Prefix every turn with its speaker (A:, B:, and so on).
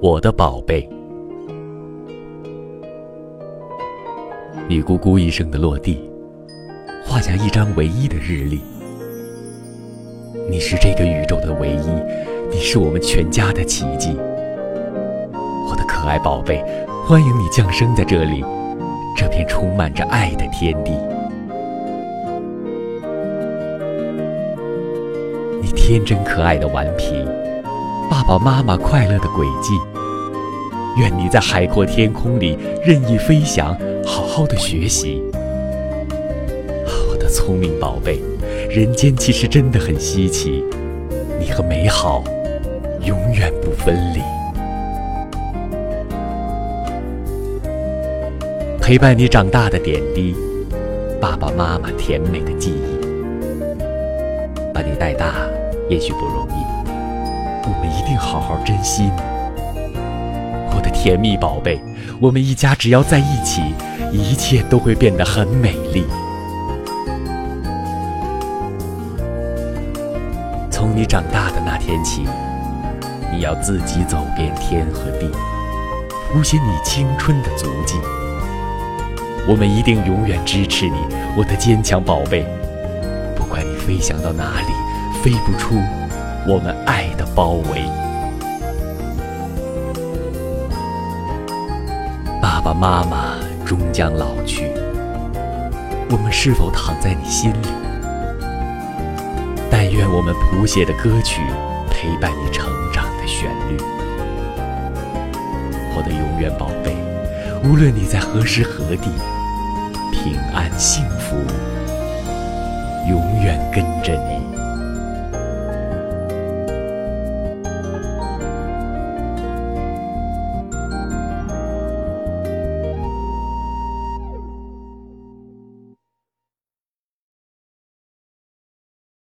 A: 我的宝贝，你咕咕一声的落地，画下一张唯一的日历。你是这个宇宙的唯一，你是我们全家的奇迹。我的可爱宝贝，欢迎你降生在这里，这片充满着爱的天地。你天真可爱的顽皮，爸爸妈妈快乐的轨迹。愿你在海阔天空里任意飞翔，好好的学习。我的聪明宝贝，人间其实真的很稀奇，你和美好永远不分离。陪伴你长大的点滴，爸爸妈妈甜美的记忆。把你带大也许不容易，我们一定好好珍惜你。我的甜蜜宝贝，我们一家只要在一起，一切都会变得很美丽。从你长大的那天起，你要自己走遍天和地，谱写你青春的足迹。我们一定永远支持你，我的坚强宝贝。不管你飞翔到哪里，飞不出我们爱的包围。爸爸妈妈终将老去，我们是否躺在你心里？但愿我们谱写的歌曲陪伴你成长的旋律。我的永远宝贝，无论你在何时何地，平安幸福永远跟着你。